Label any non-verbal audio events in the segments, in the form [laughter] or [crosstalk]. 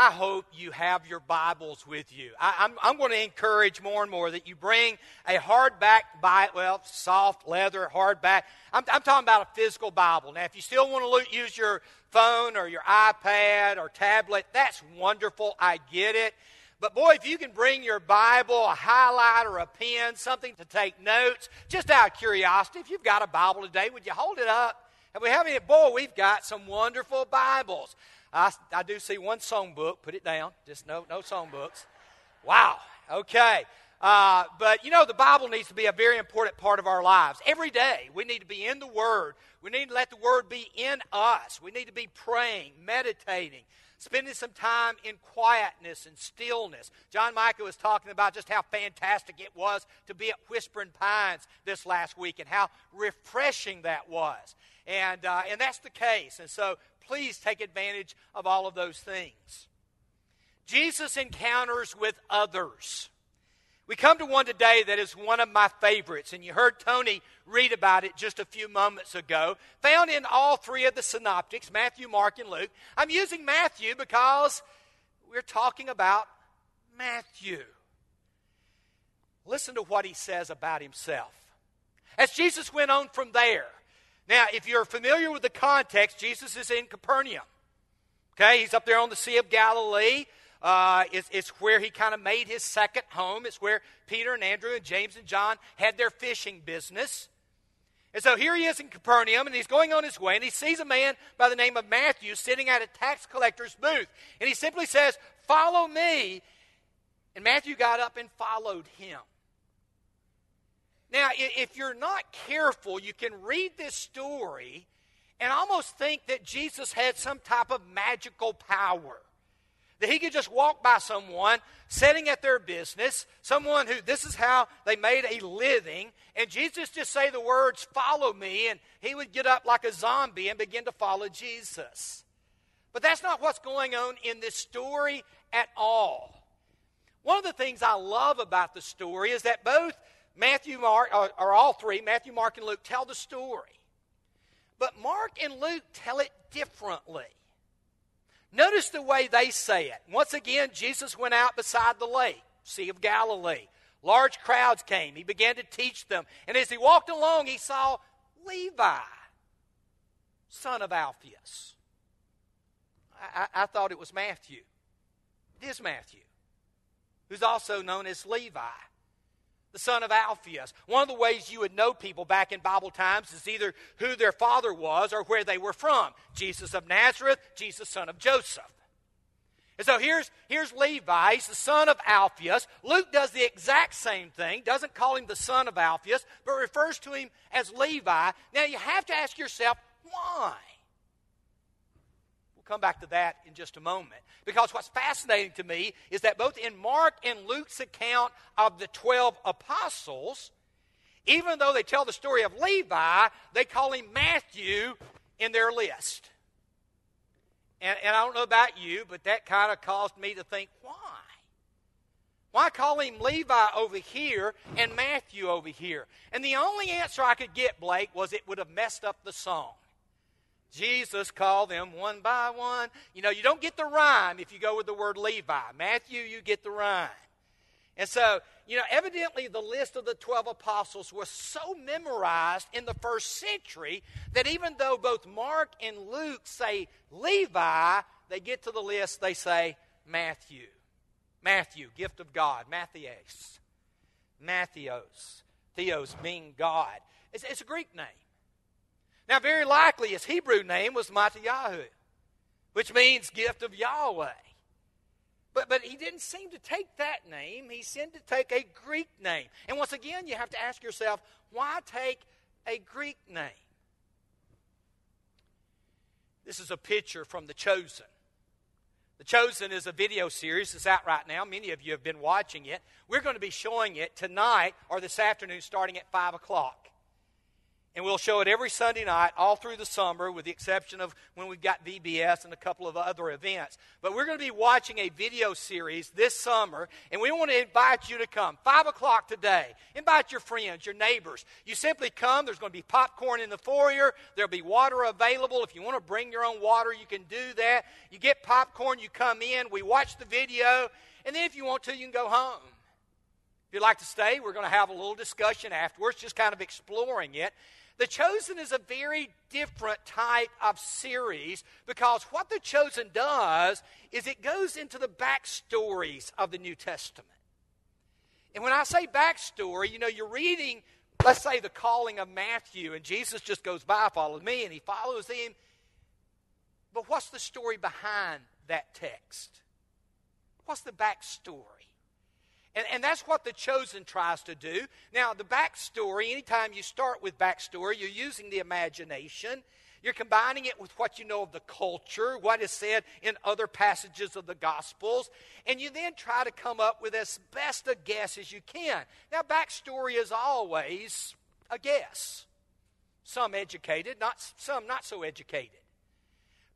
I hope you have your Bibles with you. I, am I'm, I'm going to encourage more and more that you bring a hardback, Bible, well, soft leather hardback. I'm, I'm talking about a physical Bible. Now, if you still want to use your phone or your iPad or tablet, that's wonderful. I get it. But boy, if you can bring your Bible, a highlighter, a pen, something to take notes, just out of curiosity, if you've got a Bible today, would you hold it up? And we have any? Boy, we've got some wonderful Bibles. I, I do see one songbook. Put it down. Just no, no songbooks. Wow. Okay. Uh, but you know, the Bible needs to be a very important part of our lives. Every day, we need to be in the Word. We need to let the Word be in us. We need to be praying, meditating, spending some time in quietness and stillness. John Michael was talking about just how fantastic it was to be at Whispering Pines this last week and how refreshing that was. And, uh, and that's the case. And so please take advantage of all of those things. Jesus encounters with others. We come to one today that is one of my favorites, and you heard Tony read about it just a few moments ago. Found in all three of the synoptics Matthew, Mark, and Luke. I'm using Matthew because we're talking about Matthew. Listen to what he says about himself. As Jesus went on from there, now, if you're familiar with the context, Jesus is in Capernaum. Okay, he's up there on the Sea of Galilee. Uh, it's, it's where he kind of made his second home. It's where Peter and Andrew and James and John had their fishing business. And so here he is in Capernaum, and he's going on his way, and he sees a man by the name of Matthew sitting at a tax collector's booth. And he simply says, Follow me. And Matthew got up and followed him. Now, if you're not careful, you can read this story and almost think that Jesus had some type of magical power. That he could just walk by someone sitting at their business, someone who this is how they made a living, and Jesus just say the words, Follow me, and he would get up like a zombie and begin to follow Jesus. But that's not what's going on in this story at all. One of the things I love about the story is that both Matthew, Mark, or, or all three, Matthew, Mark, and Luke, tell the story. But Mark and Luke tell it differently. Notice the way they say it. Once again, Jesus went out beside the lake, Sea of Galilee. Large crowds came. He began to teach them. And as he walked along, he saw Levi, son of Alphaeus. I, I, I thought it was Matthew. It is Matthew, who's also known as Levi the son of Alphaeus. One of the ways you would know people back in Bible times is either who their father was or where they were from. Jesus of Nazareth, Jesus, son of Joseph. And so here's, here's Levi, he's the son of Alphaeus. Luke does the exact same thing, doesn't call him the son of Alphaeus, but refers to him as Levi. Now you have to ask yourself, why? Come back to that in just a moment. Because what's fascinating to me is that both in Mark and Luke's account of the 12 apostles, even though they tell the story of Levi, they call him Matthew in their list. And, and I don't know about you, but that kind of caused me to think, why? Why call him Levi over here and Matthew over here? And the only answer I could get, Blake, was it would have messed up the song. Jesus called them one by one. You know, you don't get the rhyme if you go with the word Levi. Matthew, you get the rhyme. And so, you know, evidently the list of the 12 apostles was so memorized in the first century that even though both Mark and Luke say Levi, they get to the list, they say Matthew. Matthew, gift of God. Matthias. Matthios. Theos being God. It's, it's a Greek name. Now, very likely his Hebrew name was Mattiyahu, which means gift of Yahweh. But, but he didn't seem to take that name. He seemed to take a Greek name. And once again, you have to ask yourself, why take a Greek name? This is a picture from The Chosen. The Chosen is a video series that's out right now. Many of you have been watching it. We're going to be showing it tonight or this afternoon starting at 5 o'clock. And we'll show it every Sunday night, all through the summer, with the exception of when we've got VBS and a couple of other events. But we're going to be watching a video series this summer, and we want to invite you to come. Five o'clock today. Invite your friends, your neighbors. You simply come. There's going to be popcorn in the foyer. There'll be water available. If you want to bring your own water, you can do that. You get popcorn, you come in, we watch the video, and then if you want to, you can go home. If you'd like to stay, we're going to have a little discussion afterwards, just kind of exploring it. The Chosen is a very different type of series because what The Chosen does is it goes into the backstories of the New Testament. And when I say backstory, you know, you're reading, let's say, the calling of Matthew, and Jesus just goes by, follows me, and he follows him. But what's the story behind that text? What's the backstory? And, and that's what the chosen tries to do. Now, the backstory, anytime you start with backstory, you're using the imagination. You're combining it with what you know of the culture, what is said in other passages of the Gospels, and you then try to come up with as best a guess as you can. Now, backstory is always a guess. Some educated, not some not so educated.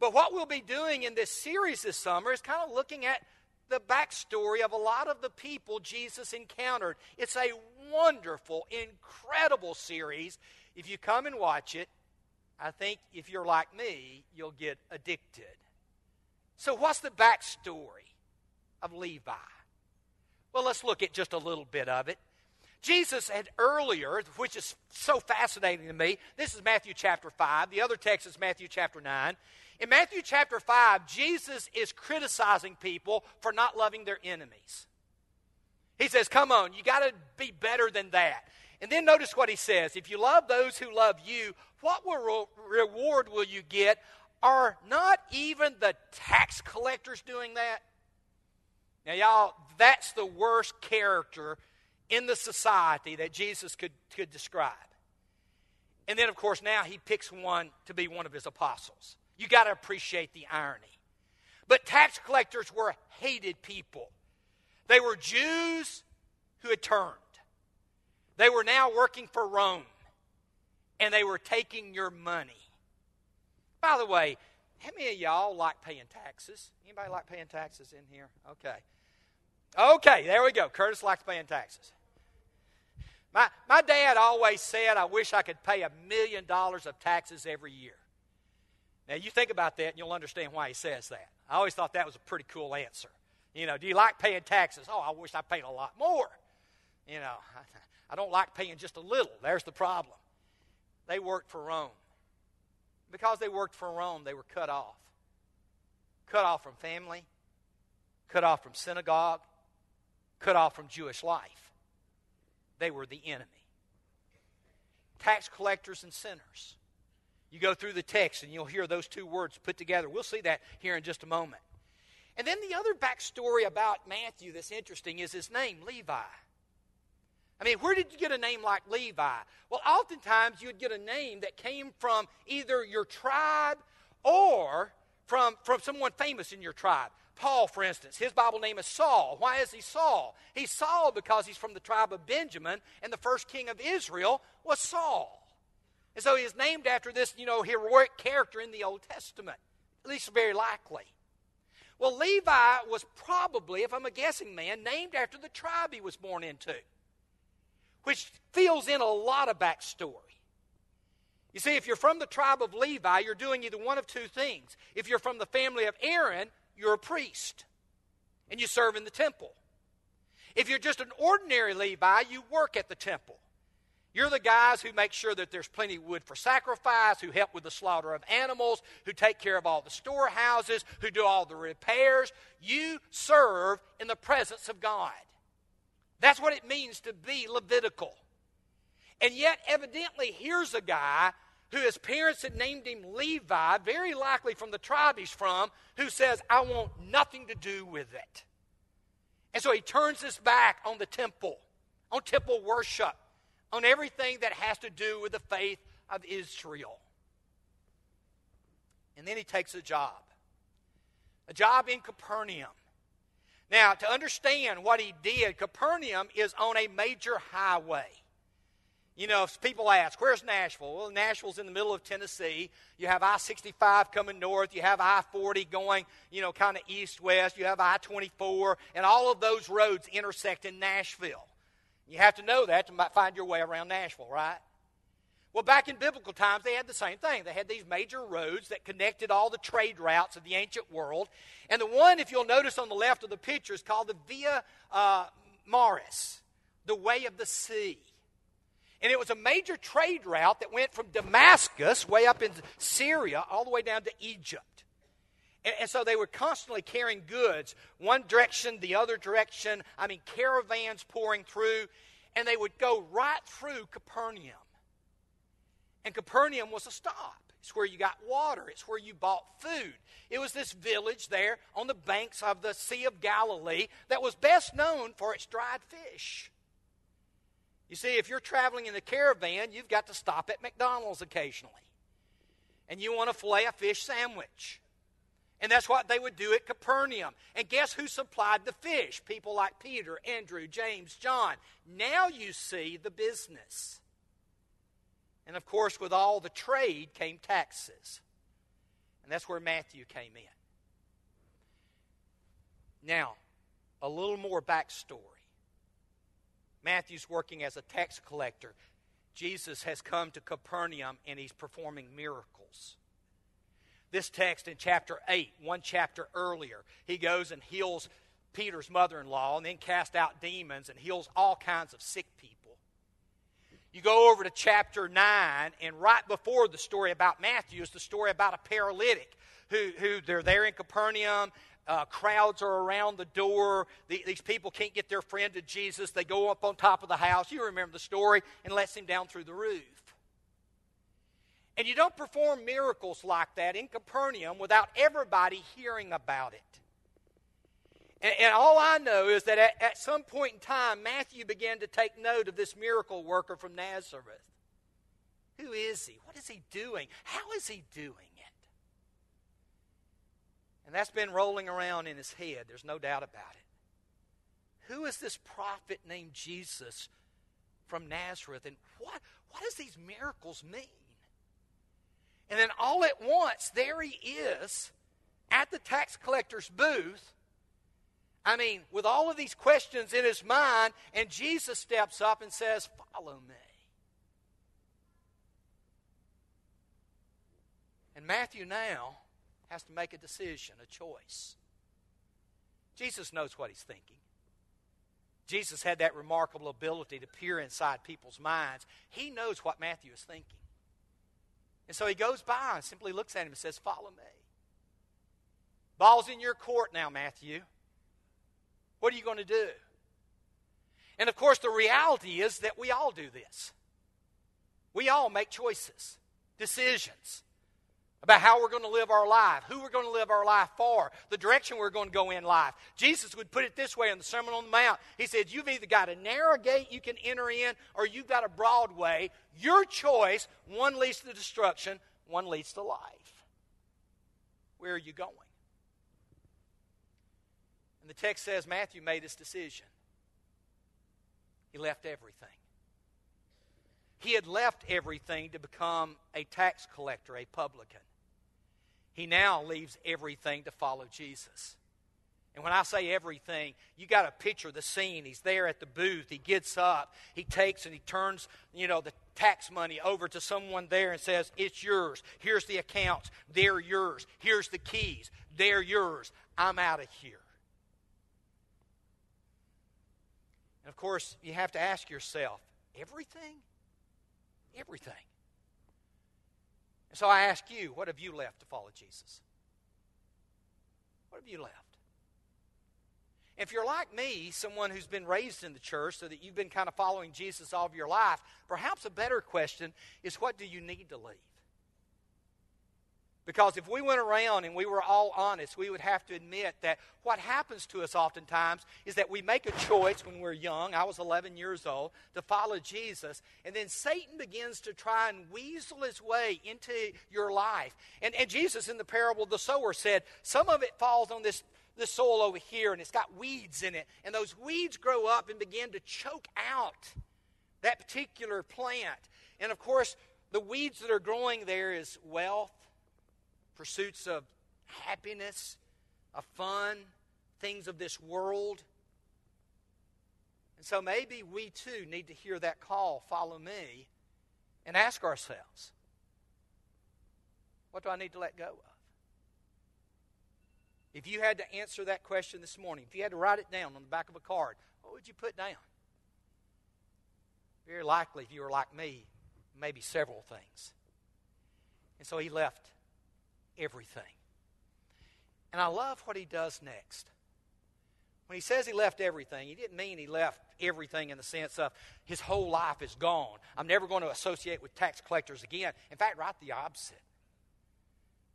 But what we'll be doing in this series this summer is kind of looking at the backstory of a lot of the people Jesus encountered. It's a wonderful, incredible series. If you come and watch it, I think if you're like me, you'll get addicted. So, what's the backstory of Levi? Well, let's look at just a little bit of it. Jesus had earlier, which is so fascinating to me, this is Matthew chapter 5. The other text is Matthew chapter 9. In Matthew chapter 5, Jesus is criticizing people for not loving their enemies. He says, Come on, you got to be better than that. And then notice what he says If you love those who love you, what reward will you get? Are not even the tax collectors doing that? Now, y'all, that's the worst character in the society that Jesus could, could describe. And then, of course, now he picks one to be one of his apostles. You got to appreciate the irony. But tax collectors were hated people. They were Jews who had turned. They were now working for Rome, and they were taking your money. By the way, how many of y'all like paying taxes? Anybody like paying taxes in here? Okay. Okay, there we go. Curtis likes paying taxes. My, my dad always said, I wish I could pay a million dollars of taxes every year. Now, you think about that and you'll understand why he says that. I always thought that was a pretty cool answer. You know, do you like paying taxes? Oh, I wish I paid a lot more. You know, [laughs] I, don't like paying just a little. There's the problem. They worked for Rome. Because they worked for Rome, they were cut off. Cut off from family, cut off from synagogue, cut off from Jewish life. They were the enemy. Tax collectors and sinners you go through the text and you'll hear those two words put together. We'll see that here in just a moment. And then the other backstory about Matthew that's interesting is his name, Levi. I mean, where did you get a name like Levi? Well, oftentimes you'd get a name that came from either your tribe or from, from someone famous in your tribe. Paul, for instance, his Bible name is Saul. Why is he Saul? He's Saul because he's from the tribe of Benjamin, and the first king of Israel was Saul. And so he is named after this, you know, heroic character in the Old Testament, at least very likely. Well, Levi was probably, if I'm a guessing man, named after the tribe he was born into, which fills in a lot of backstory. You see, if you're from the tribe of Levi, you're doing either one of two things. If you're from the family of Aaron, you're a priest, and you serve in the temple. If you're just an ordinary Levi, you work at the temple. You're the guys who make sure that there's plenty of wood for sacrifice, who help with the slaughter of animals, who take care of all the storehouses, who do all the repairs. You serve in the presence of God. That's what it means to be Levitical. And yet, evidently, here's a guy who his parents had named him Levi, very likely from the tribe he's from, who says, I want nothing to do with it. And so he turns his back on the temple, on temple worship on everything that has to do with the faith of Israel. And then he takes a job a job in Capernaum. Now, to understand what he did, Capernaum is on a major highway. You know, if people ask, where's Nashville? Well, Nashville's in the middle of Tennessee. You have I 65 coming north. You have I 40 going, you know, kind of east west. You have I 24. And all of those roads intersect in Nashville. You have to know that to find your way around Nashville, right? Well, back in biblical times, they had the same thing. They had these major roads that connected all the trade routes of the ancient world. And the one, if you'll notice on the left of the picture, is called the Via uh, Maris, the way of the sea. And it was a major trade route that went from Damascus, way up in Syria, all the way down to Egypt. And, and, so they were constantly carrying goods, one direction, the other direction. I mean, caravans pouring through. And they would go right through Capernaum. And Capernaum was a stop. It's where you got water. It's where you bought food. It was this village there on the banks of the Sea of Galilee that was best known for its dried fish. You see, if you're traveling in the caravan, you've got to stop at McDonald's occasionally. And you want to Filet-O-Fish sandwich. And that's what they would do at Capernaum. And guess who supplied the fish? People like Peter, Andrew, James, John. Now you see the business. And of course, with all the trade came taxes. And that's where Matthew came in. Now, a little more backstory. Matthew's working as a tax collector. Jesus has come to Capernaum and he's performing miracles. This text in chapter 8, one chapter earlier, he goes and heals Peter's mother in law and then casts out demons and heals all kinds of sick people. You go over to chapter 9, and right before the story about Matthew is the story about a paralytic who, who they're there in Capernaum. Uh, crowds are around the door. The, these people can't get their friend to Jesus. They go up on top of the house. You remember the story, and lets him down through the roof. And you don't perform miracles like that in Capernaum without everybody hearing about it. And, and all I know is that at, at some point in time, Matthew began to take note of this miracle worker from Nazareth. Who is he? What is he doing? How is he doing? It? And that's been rolling around in his head. There's no doubt about it. Who is this prophet named Jesus from Nazareth? And what, what does these miracles mean? And then all at once, there he is at the tax collector's booth. I mean, with all of these questions in his mind, and Jesus steps up and says, Follow me. And Matthew now has to make a decision, a choice. Jesus knows what he's thinking. Jesus had that remarkable ability to peer inside people's minds. He knows what Matthew is thinking. And so he goes by and simply looks at him and says, Follow me. Ball's in your court now, Matthew. What are you going to do? And of course, the reality is that we all do this. We all make choices, decisions about how we're going to live our life, who we're going to live our life for, the direction we're going to go in life. Jesus would put it this way in the Sermon on the Mount. He said, You've either got a narrow gate you can enter in, or you've got a broad way. Your choice, one leads to destruction, one leads to life. Where are you going? And the text says Matthew made his decision. He left everything. He had left everything to become a tax collector, a publican. He now leaves everything to follow Jesus. And when I say everything, you got to picture the scene. He's there at the booth. He gets up. He takes and he turns, you know, the tax money over to someone there and says, "It's yours. Here's the accounts. They're yours. Here's the keys. They're yours. I'm out of here." And of course, you have to ask yourself, everything? Everything. And so I ask you, what have you left to follow Jesus? What have you left? If you're like me, someone who's been raised in the church so that you've been kind of following Jesus all of your life, perhaps a better question is what do you need to leave? Because if we went around and we were all honest, we would have to admit that what happens to us oftentimes is that we make a choice when we're young. I was 11 years old to follow Jesus. And then Satan begins to try and weasel his way into your life. And, and Jesus, in the parable of the sower, said, Some of it falls on this, this soil over here, and it's got weeds in it. And those weeds grow up and begin to choke out that particular plant. And of course, the weeds that are growing there is wealth, pursuits of happiness, of fun, things of this world. And so maybe we too need to hear that call, follow me, and ask ourselves, what do I need to let go of? If you had to answer that question this morning, if you had to write it down on the back of a card, what would you put down? Very likely, if you were like me, maybe several things. And so he left everything. And I love what he does next. When he says he left everything, he didn't mean he left everything in the sense of his whole life is gone. I'm never going to associate with tax collectors again. In fact, right the opposite.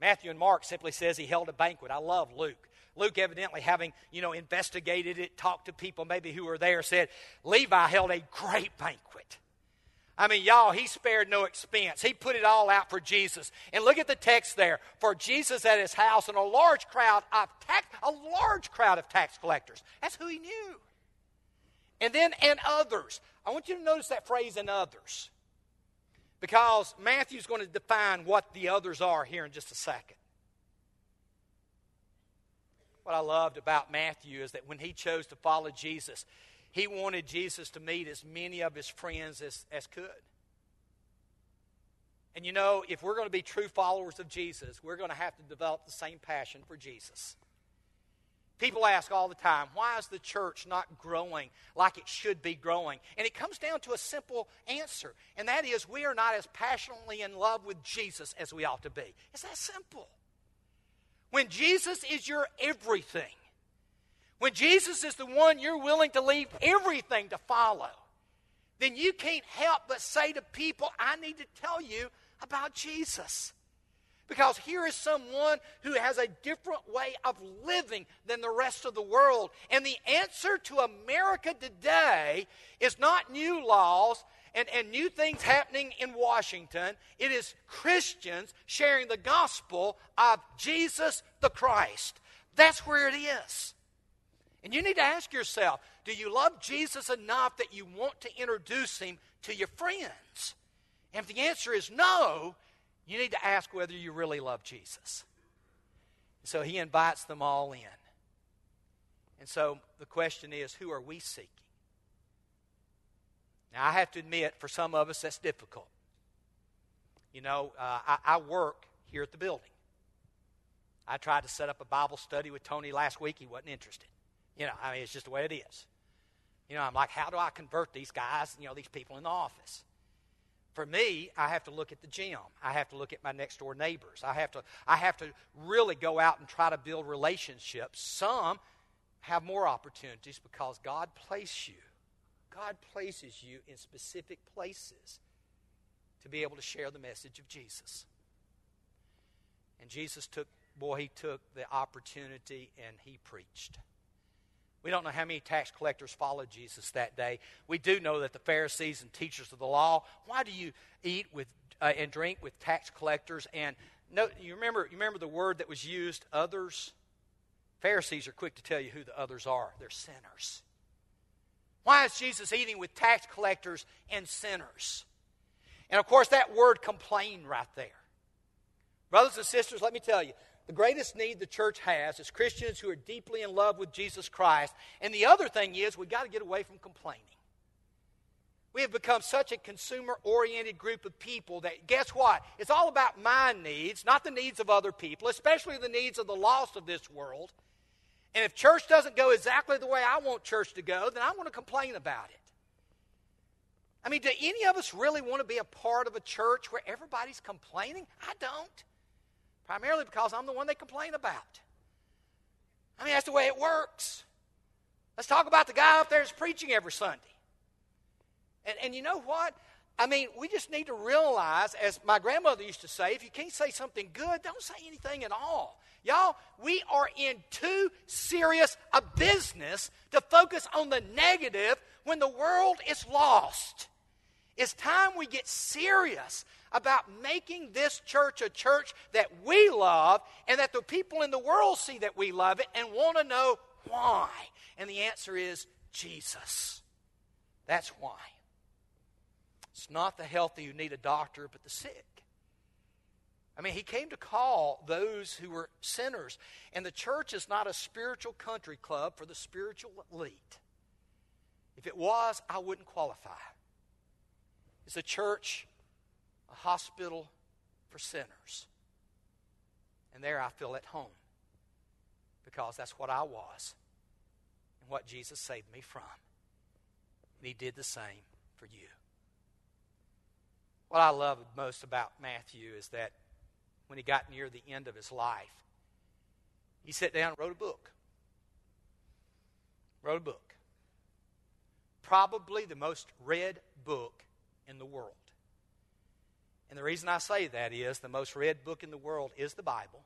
Matthew and Mark simply says he held a banquet. I love Luke. Luke evidently having, you know, investigated it, talked to people maybe who were there, said Levi held a great banquet. I mean, y'all, he spared no expense. He put it all out for Jesus. And look at the text there. For Jesus at his house and a large crowd of tax, a large crowd of tax collectors. That's who he knew. And then, and others. I want you to notice that phrase, and others. Because Matthew's going to define what the others are here in just a second. What I loved about Matthew is that when he chose to follow Jesus, he wanted Jesus to meet as many of his friends as, as could. And you know, if we're going to be true followers of Jesus, we're going to have to develop the same passion for Jesus. People ask all the time, why is the church not growing like it should be growing? And it comes down to a simple answer, and that is we are not as passionately in love with Jesus as we ought to be. It's that simple. When Jesus is your everything, when Jesus is the one you're willing to leave everything to follow, then you can't help but say to people, I need to tell you about Jesus. Because here is someone who has a different way of living than the rest of the world. And the answer to America today is not new laws and, and new things happening in Washington. It is Christians sharing the gospel of Jesus the Christ. That's where it is. And you need to ask yourself do you love Jesus enough that you want to introduce him to your friends? And if the answer is no, you need to ask whether you really love Jesus. So he invites them all in. And so the question is who are we seeking? Now, I have to admit, for some of us, that's difficult. You know, uh, I, I work here at the building. I tried to set up a Bible study with Tony last week. He wasn't interested. You know, I mean, it's just the way it is. You know, I'm like, how do I convert these guys, you know, these people in the office? For me, I have to look at the gym. I have to look at my next door neighbors. I have to, I have to really go out and try to build relationships. Some have more opportunities because God placed you. God places you in specific places to be able to share the message of Jesus. And Jesus took, boy, he took the opportunity and he preached. We don't know how many tax collectors followed Jesus that day. We do know that the Pharisees and teachers of the law, why do you eat with uh, and drink with tax collectors? And no, you remember, you remember the word that was used, others? Pharisees are quick to tell you who the others are. They're sinners. Why is Jesus eating with tax collectors and sinners? And of course, that word complain right there. Brothers and sisters, let me tell you, the greatest need the church has is Christians who are deeply in love with Jesus Christ. And the other thing is, we've got to get away from complaining. We have become such a consumer oriented group of people that, guess what? It's all about my needs, not the needs of other people, especially the needs of the lost of this world. And if church doesn't go exactly the way I want church to go, then I want to complain about it. I mean, do any of us really want to be a part of a church where everybody's complaining? I don't primarily because I'm the one they complain about. I mean, that's the way it works. Let's talk about the guy up there that's preaching every Sunday. And, and you know what? I mean, we just need to realize, as my grandmother used to say, if you can't say something good, don't say anything at all. Y'all, we are in too serious a business to focus on the negative when the world is lost. It's time we get serious about making this church a church that we love and that the people in the world see that we love it and want to know why. And the answer is Jesus. That's why. It's not the healthy who need a doctor, but the sick. I mean, he came to call those who were sinners. And the church is not a spiritual country club for the spiritual elite. If it was, I wouldn't qualify. It's a church, a hospital for sinners. And there I feel at home because that's what I was and what Jesus saved me from. And he did the same for you. What I love most about Matthew is that when he got near the end of his life, he sat down and wrote a book. Wrote a book. Probably the most read book in the world. And the reason I say that is the most read book in the world is the Bible.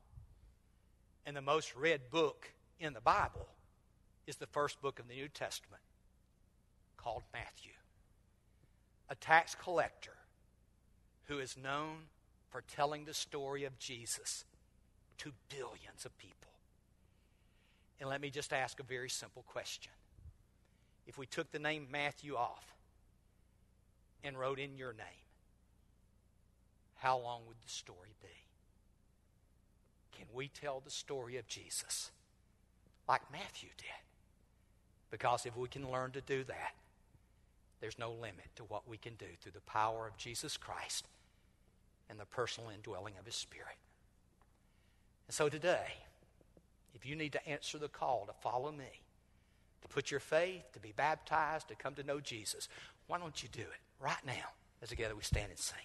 And the most read book in the Bible is the first book of the New Testament called Matthew. A tax collector who is known for telling the story of Jesus to billions of people. And let me just ask a very simple question. If we took the name Matthew off and wrote in your name, how long would the story be? Can we tell the story of Jesus like Matthew did? Because if we can learn to do that, there's no limit to what we can do through the power of Jesus Christ and the personal indwelling of His Spirit. And so today, if you need to answer the call to follow me, to put your faith, to be baptized, to come to know Jesus, why don't you do it right now as together we stand and sing?